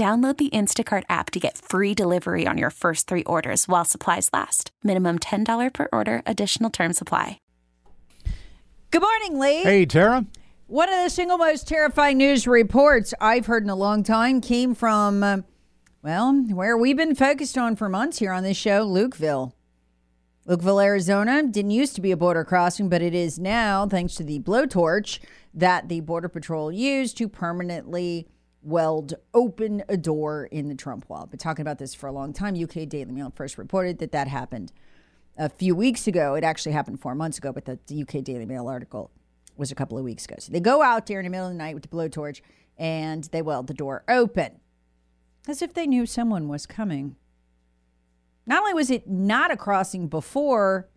Download the Instacart app to get free delivery on your first three orders while supplies last. Minimum $10 per order, additional term supply. Good morning, Lee. Hey, Tara. One of the single most terrifying news reports I've heard in a long time came from, uh, well, where we've been focused on for months here on this show, Lukeville. Lukeville, Arizona didn't used to be a border crossing, but it is now, thanks to the blowtorch that the Border Patrol used to permanently weld open a door in the Trump wall. I've been talking about this for a long time. UK Daily Mail first reported that that happened a few weeks ago. It actually happened four months ago, but the, UK Daily Mail article was a couple of weeks ago. So they go out there in the middle of the night with the blowtorch and they weld the door open as if they knew someone was coming. Not only was it not a crossing before,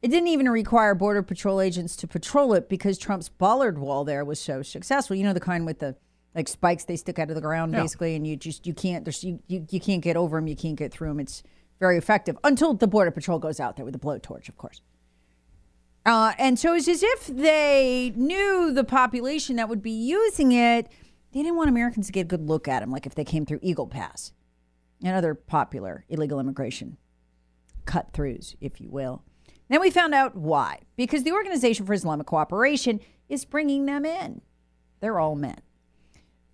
it didn't even require Border Patrol agents to patrol it because Trump's bollard wall there was so successful. You know, the kind with the like spikes they stick out of the ground Yeah. basically and you just you can't there's you, you you can't get over them you can't get through them it's very effective until the border patrol goes out there with a blowtorch of course. Uh, and so it's as if they knew the population that would be using it. They didn't want americans to get a good look at them like if they came through eagle pass and other popular illegal immigration cut throughs if you will. Then we found out why. Because the organization for islamic cooperation is bringing them in. They're all men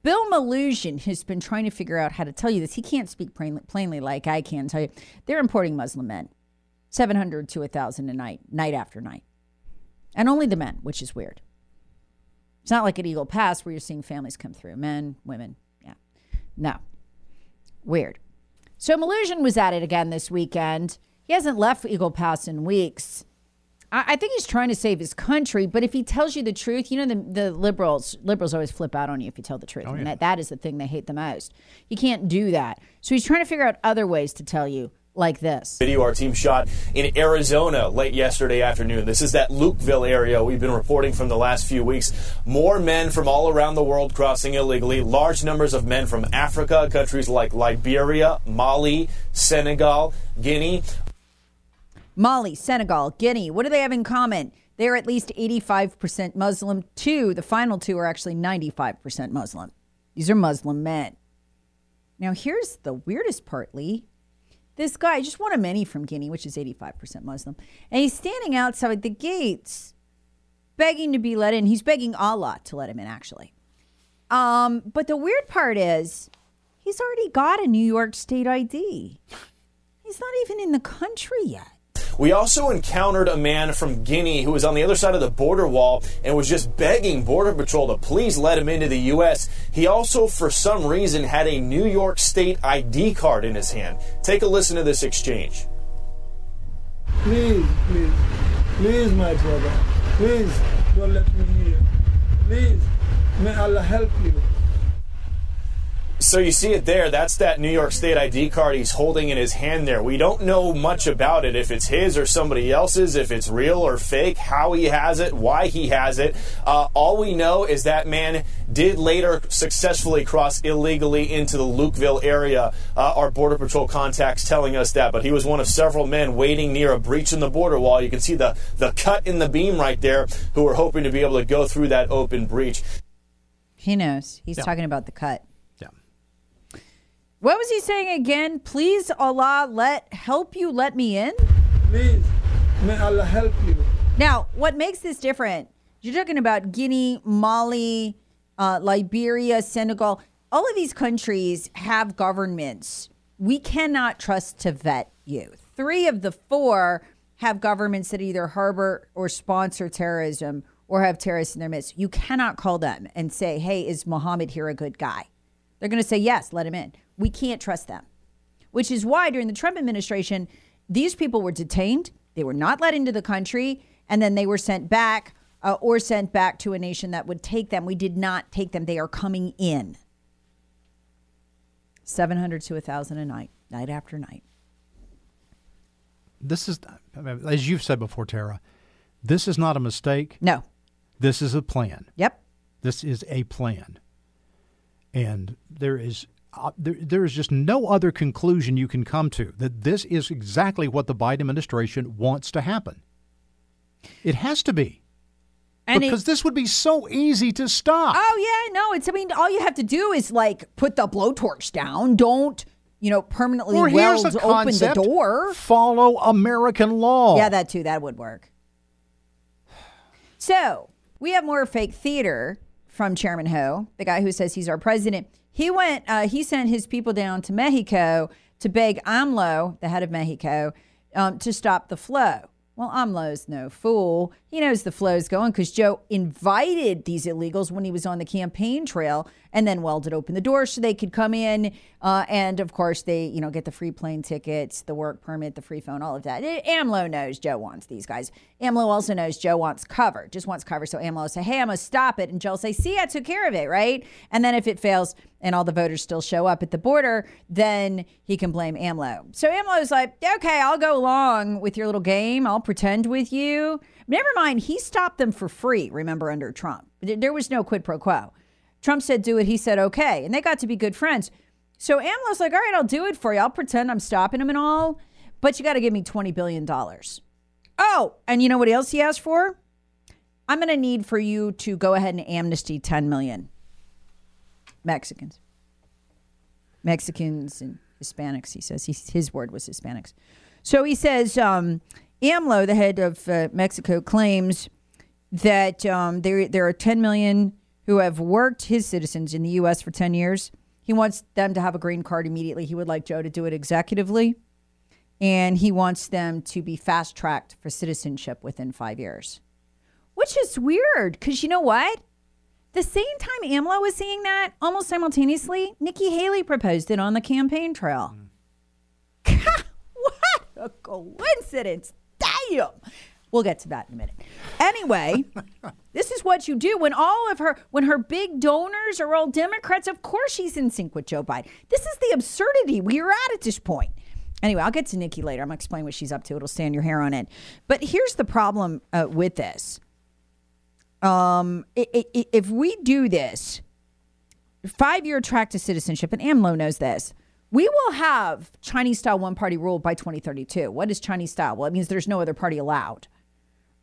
Bill Melugin has been trying to figure out how to tell you this. He can't speak plainly, like I can tell you. They're importing Muslim men, 700 to 1,000 a night, night after night. And only the men, which is weird. It's not like at Eagle Pass where you're seeing families come through men, women. Yeah. No. Weird. So Malusian was at it again this weekend. He hasn't left Eagle Pass in weeks. I, I think he's trying to save his country, but if he tells you the truth, you know the, the liberals liberals always flip out on you if you tell the truth. Oh, and that, that is the thing they hate the most. You can't do that. So he's trying to figure out other ways to tell you like this. Video our team shot in Arizona late yesterday afternoon. This is that Lukeville area we've been reporting from the last few weeks. More men from all around the world crossing illegally. Large numbers of men from Africa, countries like Liberia, Mali, Senegal, Guinea. Mali, Senegal, Guinea. What do they have in common? They're at least 85% Muslim. Two, the final two are actually 95% Muslim. These are Muslim men. Now, here's the weirdest part, Lee. This guy, just one of many from Guinea, which is 85% Muslim, and he's standing outside the gates begging to be let in. He's begging Allah to let him in, actually. Um, but the weird part is he's already got a New York State ID. He's not even in the country yet. We also encountered a man from Guinea who was on the other side of the border wall and was just begging Border Patrol to please let him into the U.S. He also, for some reason, had a New York State ID card in his hand. Take a listen to this exchange. Please, please, please, my brother, please don't let me here. Please, may Allah help you. So you see it there. That's that New York State ID card he's holding in his hand there. We don't know much about it, if it's his or somebody else's, if it's real or fake, how he has it, why he has it. Uh, all we know is that man did later successfully cross illegally into the Lukeville area. Uh, our Border Patrol contacts telling us that. But he was one of several men waiting near a breach in the border wall. You can see the, the cut in the beam right there who were hoping to be able to go through that open breach. He knows. He's Yeah. talking about the cut. What was he saying again? Please, Allah, let help you let me in. Please, may Allah help you. Now, what makes this different? You're talking about Guinea, Mali, uh, Liberia, Senegal. all of these countries have governments we cannot trust to vet you. Three of the four have governments that either harbor or sponsor terrorism or have terrorists in their midst. You cannot call them and say, hey, is Mohammed here a good guy? They're going to say, yes, let him in. We can't trust them, which is why during the Trump administration, these people were detained, they were not let into the country, and then they were sent back uh, or sent back to a nation that would take them. We did not take them, they are coming in. 700 to 1,000 a night, night after night. This is, as you've said before, Tara, this is not a mistake. No. This is a plan. Yep. This is a plan. And there is uh, there, there is just no other conclusion you can come to that this is exactly what the Biden administration wants to happen. It has to be. And because it, this would be so easy to stop. Oh yeah, no, it's I mean all you have to do is like put the blowtorch down. Don't you know permanently or weld open the door. Follow American law. Yeah, that too. That would work. So we have more fake theater from Chairman Ho, the guy who says he's our president. He went. Uh, he sent his people down to Mexico to beg AMLO, the head of Mexico, um, to stop the flow. Well, AMLO's no fool. He knows the flow's going because Joe invited these illegals when he was on the campaign trail and then welded open the door so they could come in. Uh, and of course, they, you know, get the free plane tickets, the work permit, the free phone, all of that. AMLO knows Joe wants these guys. AMLO also knows Joe wants cover, just wants cover. So AMLO will say, hey, I'm going to stop it. And Joe will say, see, I took care of it, right? And then if it fails and all the voters still show up at the border, then he can blame AMLO. So AMLO's like, okay, I'll go along with your little game. I'll pretend with you. Never mind, he stopped them for free, remember, under Trump. There was no quid pro quo. Trump said, do it. He said, okay. And they got to be good friends. So AMLO's like, all right, I'll do it for you. I'll pretend I'm stopping him and all, but you got to give me $20 billion. Oh, and you know what else he asked for? I'm going to need for you to go ahead and amnesty 10 million Mexicans. Mexicans and Hispanics, he says. He, his word was Hispanics. So he says, um, AMLO, the head of uh, Mexico, claims that um, there there are 10 million who have worked his citizens in the U.S. for 10 years. He wants them to have a green card immediately. He would like Joe to do it executively, and he wants them to be fast tracked for citizenship within five years, which is weird because you know what? The same time AMLO was saying that, almost simultaneously, Nikki Haley proposed it on the campaign trail. Mm. what a coincidence! Damn. We'll get to that in a minute. Anyway, this is what you do when all of her when her big donors are all Democrats. Of course, she's in sync with Joe Biden. This is the absurdity we are at at this point. Anyway, I'll get to Nikki later. I'm gonna explain what she's up to. It'll stand your hair on end. But here's the problem uh, with this. Um, it, it, if we do this, five year track to citizenship, and AMLO knows this we will have Chinese style one party rule by 2032. What is Chinese style? Well, it means there's no other party allowed.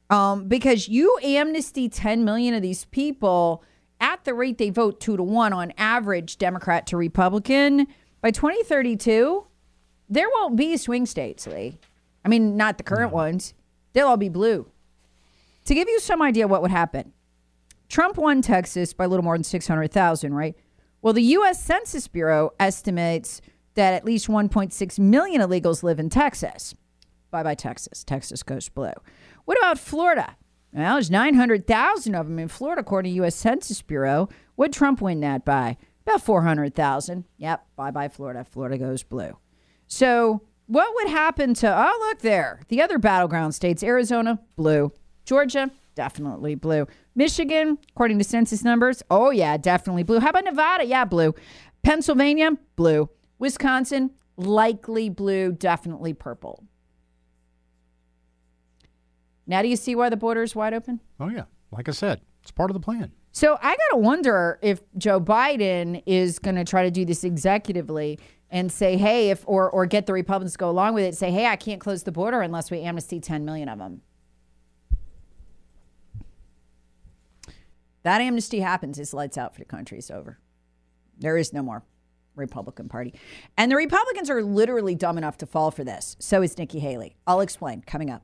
Um, because you amnesty 10 million of these people at the rate they vote two to one on average, Democrat to Republican, by 2032, there won't be swing states, Lee. I mean, not the current no. ones. They'll all be blue. To give you some idea what would happen, Trump won Texas by a little more than 600,000, right? Well, the U.S. Census Bureau estimates that at least 1.6 million illegals live in Texas. Bye bye, Texas. Texas goes blue. What about Florida? Well, there's 900,000 of them in Florida, according to U.S. Census Bureau. Would Trump win that by? About 400,000. Yep, bye bye, Florida. Florida goes blue. So, what would happen to, oh, look there, the other battleground states Arizona, blue. Georgia, definitely blue. Michigan, according to census numbers, oh, yeah, definitely blue. How about Nevada? Yeah, blue. Pennsylvania, blue. Wisconsin, likely blue, definitely purple. Now, do you see why the border is wide open? Oh, yeah. Like I said, it's part of the plan. So I got to wonder if Joe Biden is going to try to do this executively and say, hey, if or or get the Republicans to go along with it, say, hey, I can't close the border unless we amnesty 10 million of them. That amnesty happens, it's lights out for the country. It's over. There is no more. Republican Party. And the Republicans are literally dumb enough to fall for this. So is Nikki Haley. I'll explain coming up.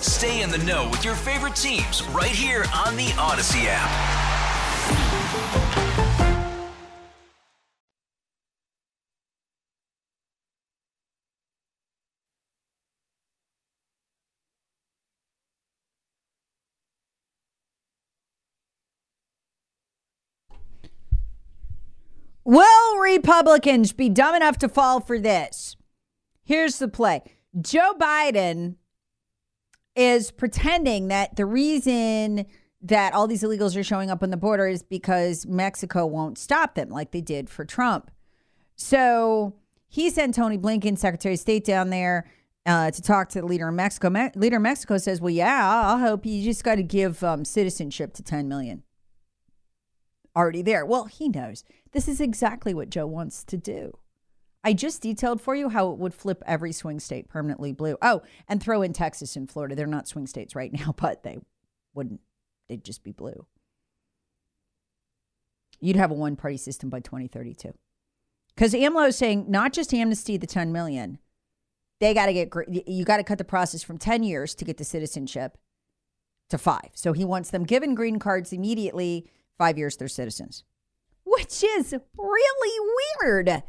Stay in the know with your favorite teams right here on the Audacy app. Will Republicans be dumb enough to fall for this? Here's the play Joe Biden is pretending that the reason that all these illegals are showing up on the border is because Mexico won't stop them like they did for Trump. So he sent Tony Blinken, Secretary of State, down there uh, to talk to the leader of Mexico. Me- leader of Mexico says, "Well, yeah, I'll help you. You just got to give um, citizenship to 10 million already there." Well, he knows this is exactly what Joe wants to do. I just detailed for you how it would flip every swing state permanently blue. Oh, and throw in Texas and Florida. They're not swing states right now, but they wouldn't. They'd just be blue. You'd have a one party system by 2032. Because AMLO is saying not just amnesty the 10 million, they got to get, you got to cut the process from 10 years to get the citizenship to five. So he wants them given green cards immediately, five years they're citizens, which is really weird.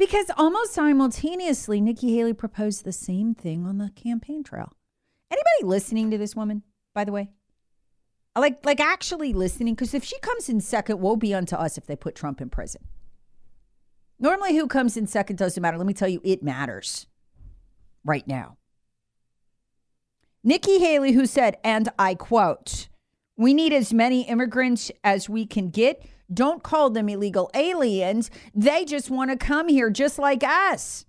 Because almost simultaneously, Nikki Haley proposed the same thing on the campaign trail. Anybody listening to this woman, by the way? Like, like actually listening? Because if she comes in second, woe be unto us if they put Trump in prison. Normally, who comes in second doesn't matter. Let me tell you, it matters right now. Nikki Haley, who said, and I quote, we need as many immigrants as we can get. Don't call them illegal aliens. They just want to come here just like us.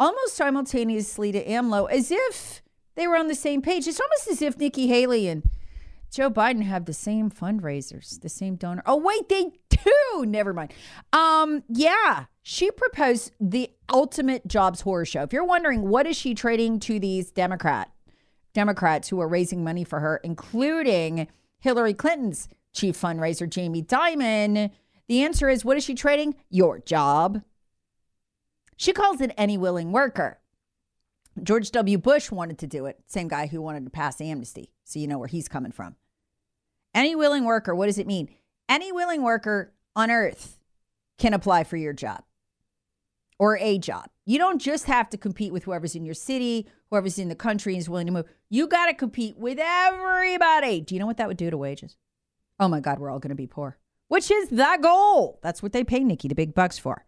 Almost simultaneously to AMLO, as if they were on the same page. It's almost as if Nikki Haley and Joe Biden have the same fundraisers, the same donor. Oh, wait, they do. Never mind. Um, yeah, she proposed the ultimate jobs horror show. If you're wondering what is she trading to these Democrat Democrats who are raising money for her, including Hillary Clinton's chief fundraiser, Jamie Dimon, the answer is what is she trading? Your job. She calls it any willing worker. George W. Bush wanted to do it, same guy who wanted to pass amnesty. So you know where he's coming from. Any willing worker, what does it mean? Any willing worker on earth can apply for your job or a job. You don't just have to compete with whoever's in your city, whoever's in the country and is willing to move. You got to compete with everybody. Do you know what that would do to wages? Oh my God, we're all going to be poor, which is the goal. That's what they pay Nikki the big bucks for.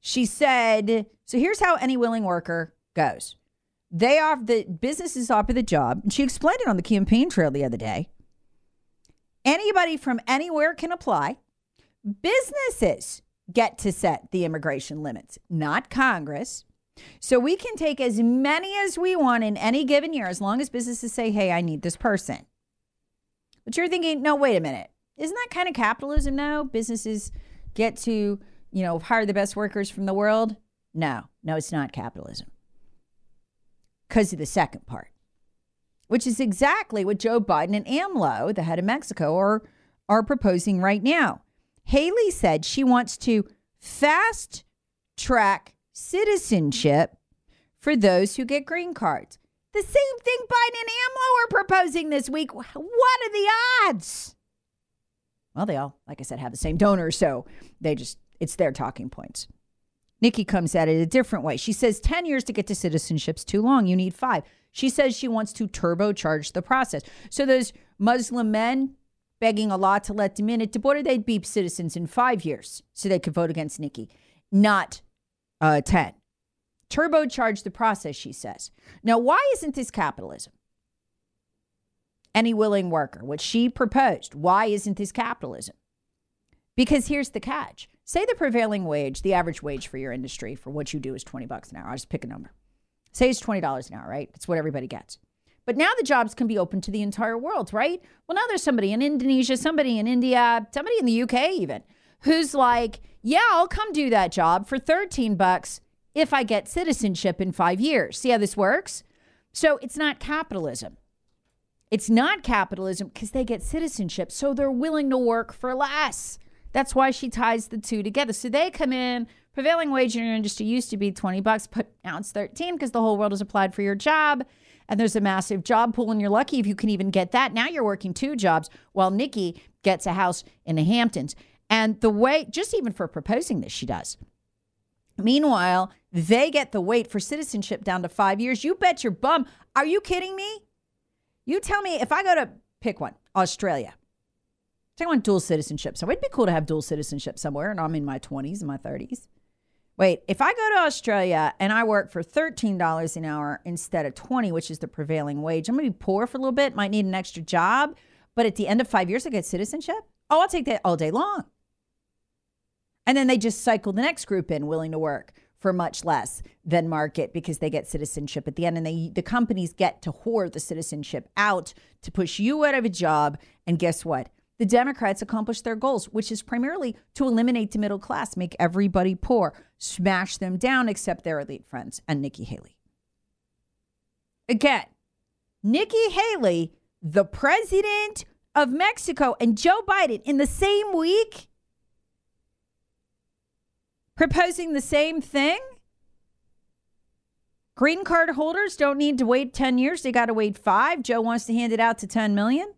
She said, so here's how any willing worker goes. They offer the businesses offer the job. And she explained it on the campaign trail the other day. Anybody from anywhere can apply. Businesses get to set the immigration limits, not Congress. So we can take as many as we want in any given year as long as businesses say, hey, I need this person. But you're thinking, no, wait a minute. Isn't that kind of capitalism now? Businesses get to, you know, hire the best workers from the world? No, no, it's not capitalism. because of the second part, which is exactly what Joe Biden and AMLO, the head of Mexico, are, are proposing right now. Haley said she wants to fast track citizenship for those who get green cards. The same thing Biden and AMLO are proposing this week. What are the odds? Well, they all, like I said, have the same donor, so they just, it's their talking points. Nikki comes at it a different way. She says 10 years to get to citizenship's too long. You need five. She says she wants to turbocharge the process. So those Muslim men begging a Allah to let them in at the border, they'd be citizens in five years so they could vote against Nikki, not uh, 10 turbocharge the process, she says. Now, why isn't this capitalism? Any willing worker, what she proposed, why isn't this capitalism? Because here's the catch. Say the prevailing wage, the average wage for your industry for what you do is 20 bucks an hour. I'll just pick a number. Say it's $20 an hour, right? That's what everybody gets. But now the jobs can be open to the entire world, right? Well, now there's somebody in Indonesia, somebody in India, somebody in the UK even, who's like, yeah, I'll come do that job for 13 bucks if I get citizenship in five years. See how this works? So it's not capitalism. It's not capitalism because they get citizenship. So they're willing to work for less. That's why she ties the two together. So they come in, prevailing wage in your industry used to be 20 bucks, but now it's 13 because the whole world has applied for your job. And there's a massive job pool, and you're lucky if you can even get that. Now you're working two jobs while Nikki gets a house in the Hamptons. And the way, just even for proposing this, she does. Meanwhile, they get the wait for citizenship down to five years. You bet your bum. Are you kidding me? You tell me if I go to pick one, Australia. I want dual citizenship. So it'd be cool to have dual citizenship somewhere, and I'm in my 20s and my 30s. Wait, if I go to Australia and I work for $13 an hour instead of 20, which is the prevailing wage, I'm gonna be poor for a little bit, might need an extra job, but at the end of five years, I get citizenship. Oh, I'll take that all day long. And then they just cycle the next group in willing to work for much less than market because they get citizenship at the end and they the companies get to hoard the citizenship out to push you out of a job and guess what the democrats accomplish their goals which is primarily to eliminate the middle class make everybody poor smash them down except their elite friends and nikki haley again nikki haley the president of mexico and joe biden in the same week proposing the same thing? Green card holders don't need to wait 10 years, they got to wait 5. Joe wants to hand it out to 10 million.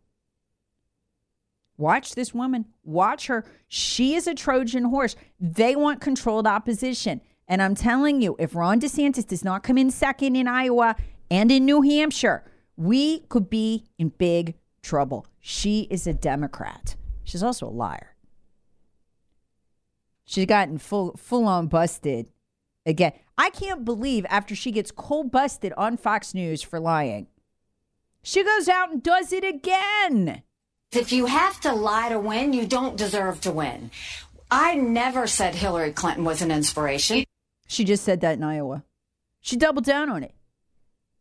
Watch this woman. Watch her. She is a Trojan horse. They want controlled opposition. And I'm telling you, if Ron DeSantis does not come in second in Iowa and in New Hampshire, we could be in big trouble. She is a Democrat. She's also a liar. She's gotten full full on busted again. I can't believe after she gets cold busted on Fox News for lying, she goes out and does it again. If you have to lie to win, you don't deserve to win. I never said Hillary Clinton was an inspiration. She just said that in Iowa. She doubled down on it.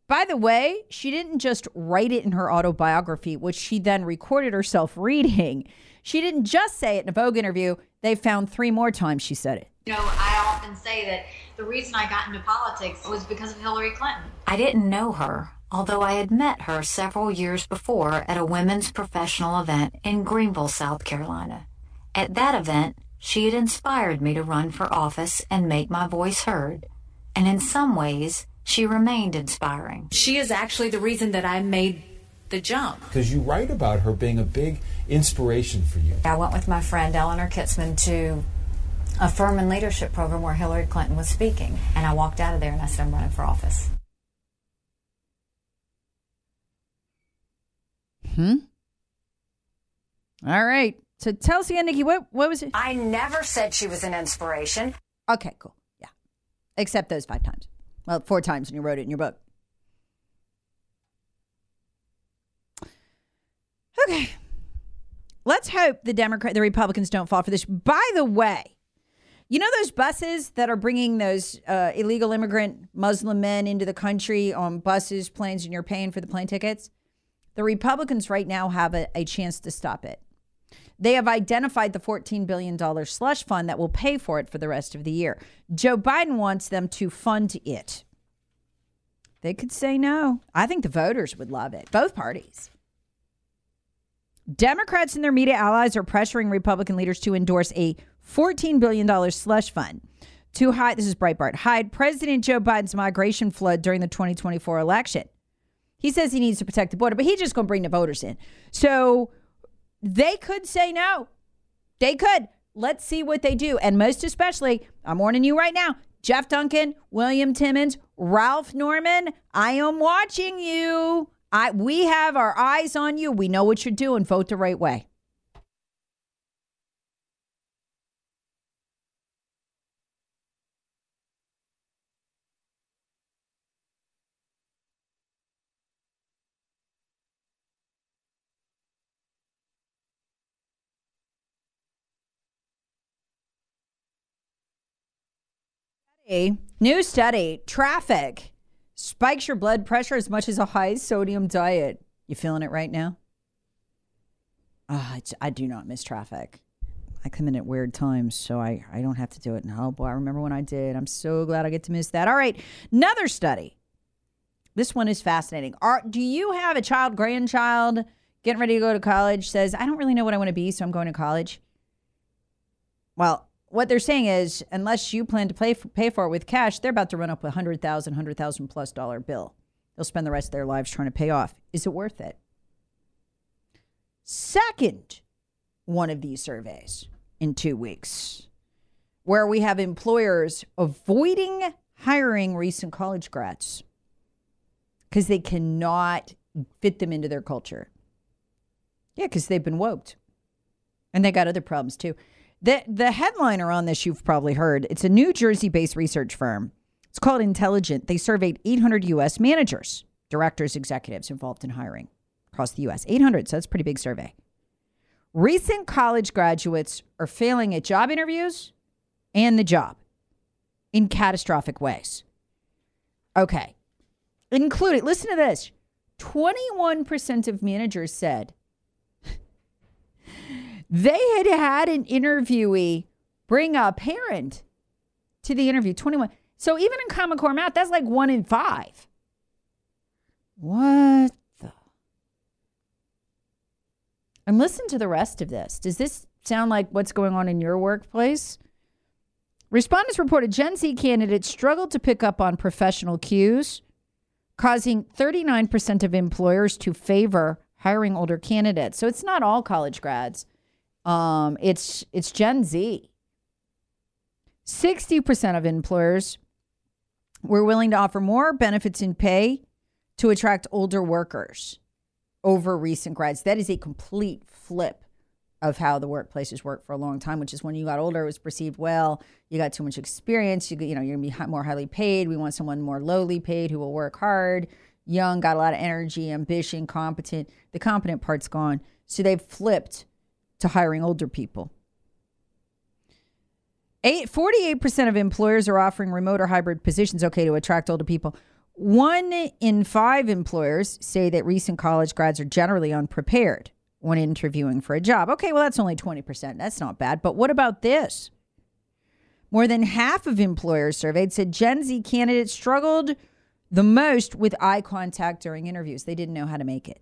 By the way, she didn't just write it in her autobiography, which she then recorded herself reading. She didn't just say it in a Vogue interview. They found three more times she said it. You know, I often say that the reason I got into politics was because of Hillary Clinton. I didn't know her, although I had met her several years before at a women's professional event in Greenville, South Carolina. At that event, she had inspired me to run for office and make my voice heard. And in some ways, she remained inspiring. She is actually the reason that I made the jump. Because you write about her being a big inspiration for you. I went with my friend Eleanor Kitzman to a Furman leadership program where Hillary Clinton was speaking. And I walked out of there and I said, I'm running for office. Hmm? All right. So tell us again, Nikki, what, what was it? I never said she was an inspiration. Okay, cool. Yeah. Except those five times. Well, four times when you wrote it in your book. Okay. Let's hope the Democrat, the Republicans don't fall for this. By the way, you know those buses that are bringing those uh, illegal immigrant Muslim men into the country on buses, planes, and you're paying for the plane tickets? The Republicans right now have a, a chance to stop it. They have identified the $14 billion slush fund that will pay for it for the rest of the year. Joe Biden wants them to fund it. They could say no. I think the voters would love it. Both parties. Democrats and their media allies are pressuring Republican leaders to endorse a $14 billion slush fund to hide, this is Breitbart, hide President Joe Biden's migration flood during the 2024 election. He says he needs to protect the border, but he's just going to bring the voters in. So they could say no. They could. Let's see what they do. And most especially, I'm warning you right now Jeff Duncan, William Timmons, Ralph Norman, I am watching you. I we have our eyes on you. We know what you're doing. Vote the right way. New study traffic spikes your blood pressure as much as a high sodium diet. You feeling it right now? Ah, it's I do not miss traffic. I come in at weird times, so I, I don't have to do it. No, boy, I remember when I did. I'm so glad I get to miss that. All right, another study. This one is fascinating. Are, do you have a child, grandchild, getting ready to go to college, says, I don't really know what I want to be, so I'm going to college? Well, what they're saying is, unless you plan to pay for, pay for it with cash, they're about to run up a hundred thousand, hundred thousand plus dollar bill. They'll spend the rest of their lives trying to pay off. Is it worth it? Second, one of these surveys in two weeks, where we have employers avoiding hiring recent college grads because they cannot fit them into their culture. Yeah, because they've been woped. And they got other problems too. The the headliner on this you've probably heard. It's a New Jersey-based research firm. It's called Intelligent. They surveyed 800 US managers, directors, executives involved in hiring across the US. 800, so that's a pretty big survey. Recent college graduates are failing at job interviews and the job in catastrophic ways. Okay. Including, listen to this 21% of managers said they had had an interviewee bring a parent to the interview. 21. So even in Common Core math, that's like one in five. What the? And listen to the rest of this. Does this sound like what's going on in your workplace? Respondents reported Gen Z candidates struggled to pick up on professional cues, causing 39% of employers to favor hiring older candidates. So it's not all college grads. Um, it's it's Gen Z. 60% of employers were willing to offer more benefits and pay to attract older workers over recent grads. That is a complete flip of how the workplaces work for a long time, which is when you got older, it was perceived, well, you got too much experience, you, you know, you're gonna be more highly paid. We want someone more lowly paid who will work hard, young, got a lot of energy, ambition, competent. The competent part's gone. So they've flipped to hiring older people. Eight, 48% of employers are offering remote or hybrid positions, okay, to attract older people. One in five employers say that recent college grads are generally unprepared when interviewing for a job. Okay, well, that's only 20%. That's not bad. But what about this? More than half of employers surveyed said Gen Z candidates struggled the most with eye contact during interviews. They didn't know how to make it.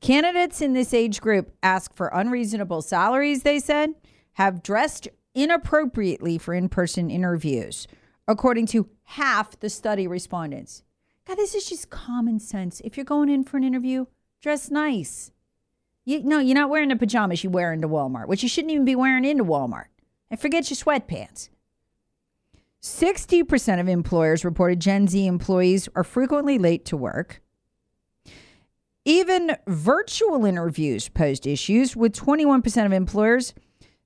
Candidates in this age group ask for unreasonable salaries, they said, have dressed inappropriately for in person interviews, according to half the study respondents. God, this is just common sense. If you're going in for an interview, dress nice. You, no, you're not wearing the pajamas you wear into Walmart, which you shouldn't even be wearing into Walmart. And forget your sweatpants. 60% of employers reported Gen Z employees are frequently late to work. Even virtual interviews posed issues, with 21% of employers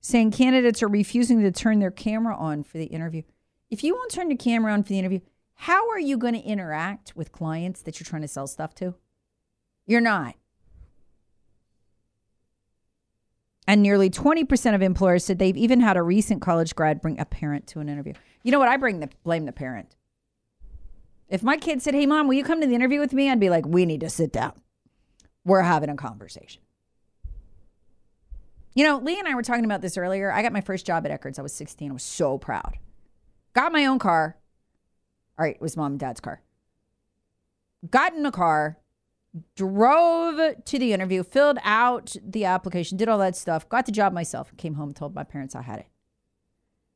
saying candidates are refusing to turn their camera on for the interview. If you won't turn your camera on for the interview, how are you going to interact with clients that you're trying to sell stuff to? You're not. And nearly 20% of employers said they've even had a recent college grad bring a parent to an interview. You know what? I bring the blame the parent. If my kid said, "Hey mom, will you come to the interview with me?" I'd be like, "We need to sit down." We're having a conversation. You know, Lee and I were talking about this earlier. I got my first job at Eckerd's. I was 16. I was so proud. Got my own car. All right, it was mom and dad's car. got in a car, drove to the interview, filled out the application, did all that stuff, got the job myself, came home, and told my parents I had it.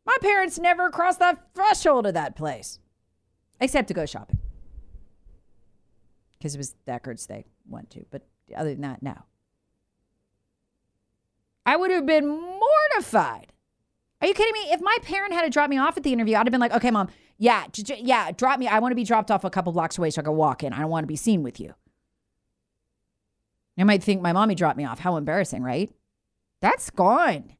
My parents never crossed the threshold of that place, except to go shopping. Because it was Eckerd's they went to. But other than that, no. I would have been mortified. Are you kidding me? If my parent had to drop me off at the interview, I'd have been like, okay, mom, yeah, yeah, drop me. I want to be dropped off a couple blocks away so I can walk in. I don't want to be seen with you. You might think my mommy dropped me off. How embarrassing, right? That's gone.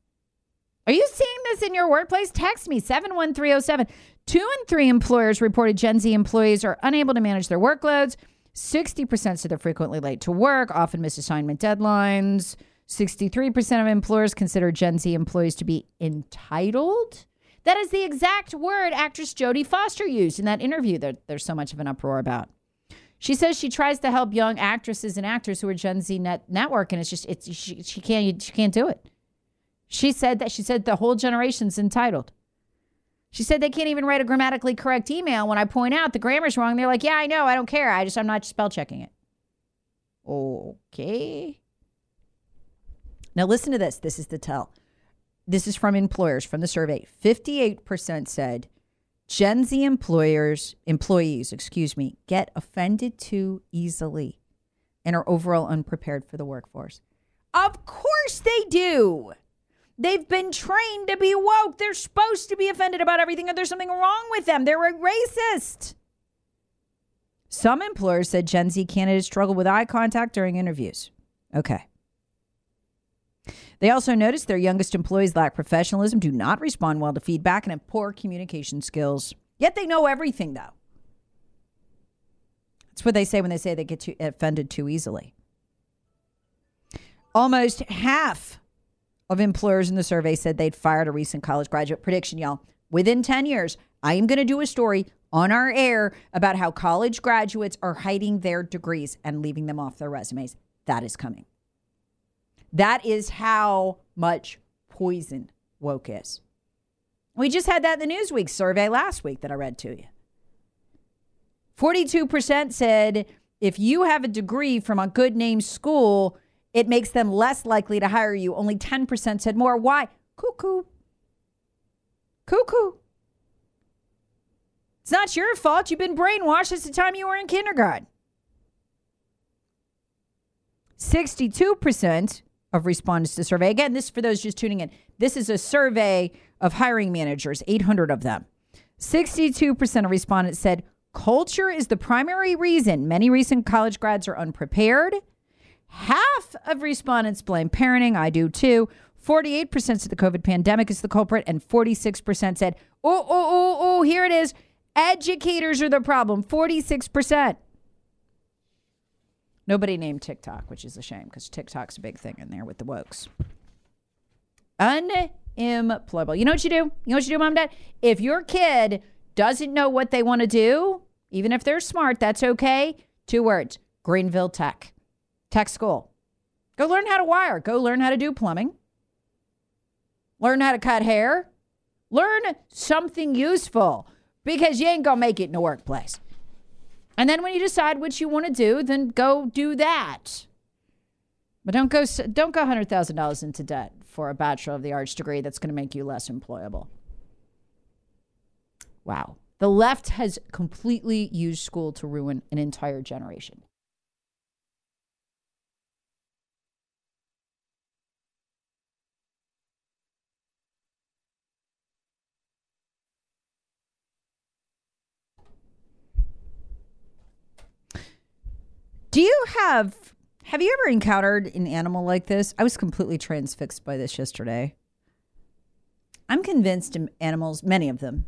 Are you seeing this in your workplace? Text me 71307. Two and three employers reported Gen Z employees are unable to manage their workloads. 60% said they're frequently late to work, often miss assignment deadlines. 63% of employers consider Gen Z employees to be entitled. That is the exact word actress Jodie Foster used in that interview that there's so much of an uproar about. She says she tries to help young actresses and actors who are Gen Z net network, and it's just it's she, she can't she can't do it. She said that she said the whole generation's entitled. She said they can't even write a grammatically correct email when I point out the grammar's wrong. They're like, "Yeah, I know. I don't care. I just I'm not spell checking it." Okay. Now listen to this. This is the tell. This is from employers from the survey. 58% said Gen Z employers employees, excuse me, get offended too easily and are overall unprepared for the workforce. Of course they do. They've been trained to be woke. They're supposed to be offended about everything, and there's something wrong with them. They're a racist. Some employers said Gen Z candidates struggle with eye contact during interviews. Okay. They also noticed their youngest employees lack professionalism, do not respond well to feedback, and have poor communication skills. Yet they know everything, though. That's what they say when they say they get too offended too easily. Almost half of employers in the survey said they'd fired a recent college graduate. Prediction, y'all. Within 10 years, I am going to do a story on our air about how college graduates are hiding their degrees and leaving them off their resumes. That is coming. That is how much poison woke is. We just had that in the Newsweek survey last week that I read to you. 42% said if you have a degree from a good name school, it makes them less likely to hire you. Only 10% said more. Why? Cuckoo. Cuckoo. It's not your fault. You've been brainwashed since the time you were in kindergarten. 62% of respondents to survey. Again, this for those just tuning in. This is a survey of hiring managers, 800 of them. 62% of respondents said culture is the primary reason many recent college grads are unprepared. Half of respondents blame parenting. I do too. 48% said the COVID pandemic is the culprit, and 46% said, oh, oh, oh, oh, here it is. Educators are the problem. 46%. Nobody named TikTok, which is a shame because TikTok's a big thing in there with the wokes. Unemployable. You know what you do? You know what you do, mom, dad? If your kid doesn't know what they want to do, even if they're smart, that's okay. Two words Greenville Tech. Tech school. Go learn how to wire. Go learn how to do plumbing. Learn how to cut hair. Learn something useful because you ain't going to make it in the workplace. And then when you decide what you want to do, then go do that. But don't go don't go hundred thousand dollars into debt for a bachelor of the arts degree that's going to make you less employable. Wow, the left has completely used school to ruin an entire generation. Do you have have you ever encountered an animal like this? I was completely transfixed by this yesterday. I'm convinced animals, many of them,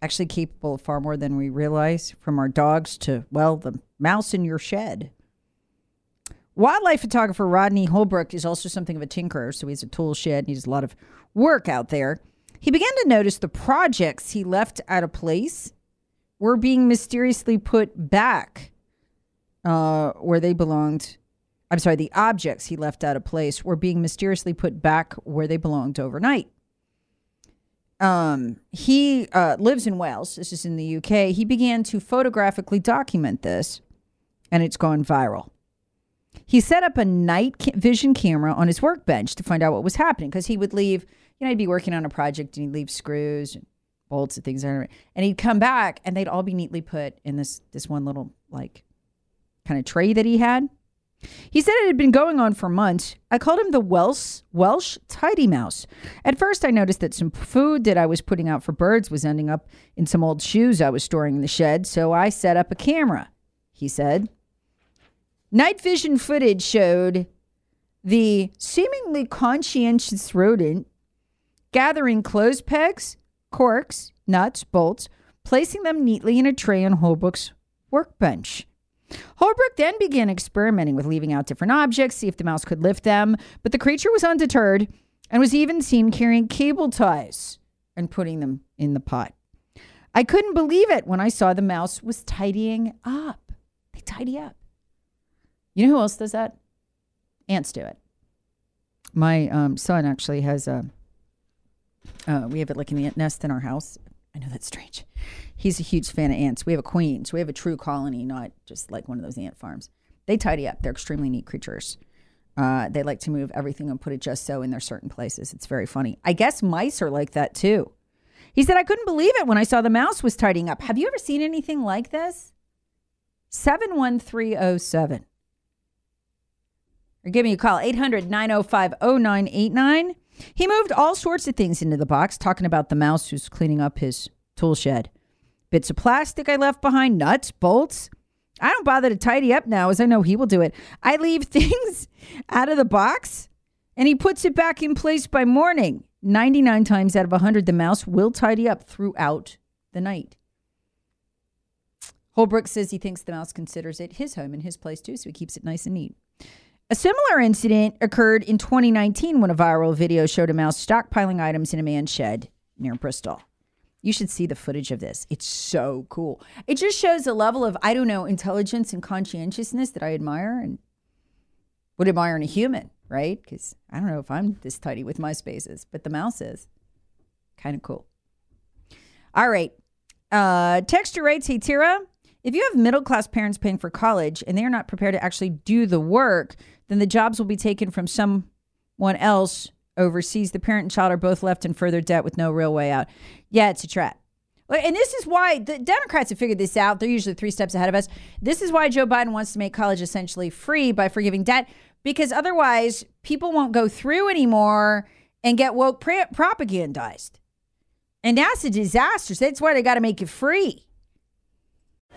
actually capable of far more than we realize, from our dogs to, well, the mouse in your shed. Wildlife photographer Rodney Holbrook is also something of a tinkerer, so he has a tool shed and he does a lot of work out there. He began to notice the projects he left out of place were being mysteriously put back uh, where they belonged. I'm sorry, the objects he left out of place were being mysteriously put back where they belonged overnight. Um, he uh, lives in Wales. This is in the UK. He began to photographically document this. and it's gone viral. He set up a night vision camera on his workbench to find out what was happening because he would leave, you know, he'd be working on a project and he'd leave screws and bolts and things, and he'd come back and they'd all be neatly put in this this one little like kind of tray that he had. He said it had been going on for months. I called him the Welsh Welsh tidy mouse. At first, I noticed that some food that I was putting out for birds was ending up in some old shoes I was storing in the shed, so I set up a camera. He said. Night vision footage showed the seemingly conscientious rodent gathering clothes pegs, corks, nuts, bolts, placing them neatly in a tray on Holbrook's workbench. Holbrook then began experimenting with leaving out different objects, see if the mouse could lift them, but the creature was undeterred and was even seen carrying cable ties and putting them in the pot. I couldn't believe it when I saw the mouse was tidying up. They tidy up. You know who else does that? Ants do it. My um, son actually has a. Uh, we have it like in the nest in our house. I know that's strange. He's a huge fan of ants. We have a queen, so we have a true colony, not just like one of those ant farms. They tidy up. They're extremely neat creatures. Uh, they like to move everything and put it just so in their certain places. It's very funny. I guess mice are like that too. He said, I couldn't believe it when I saw the mouse was tidying up. Have you ever seen anything like this? 71307. Or give me a call, 800 905 0989. He moved all sorts of things into the box, talking about the mouse who's cleaning up his tool shed. Bits of plastic I left behind, nuts, bolts. I don't bother to tidy up now as I know he will do it. I leave things out of the box and he puts it back in place by morning. 99 times out of 100, the mouse will tidy up throughout the night. Holbrook says he thinks the mouse considers it his home and his place too, so he keeps it nice and neat. A similar incident occurred in 2019 when a viral video showed a mouse stockpiling items in a man's shed near Bristol. You should see the footage of this. It's so cool. It just shows a level of, I don't know, intelligence and conscientiousness that I admire and would admire in a human, right? Because I don't know if I'm this tidy with my spaces, but the mouse is. Kind of cool. All right. Uh, texture writes, hey, Tira, if you have middle class parents paying for college and they are not prepared to actually do the work, then the jobs will be taken from someone else overseas. The parent and child are both left in further debt with no real way out. Yeah, it's a trap. And this is why the Democrats have figured this out. They're usually three steps ahead of us. This is why Joe Biden wants to make college essentially free by forgiving debt, because otherwise people won't go through anymore and get woke propagandized. And that's a disaster. That's why they got to make it free.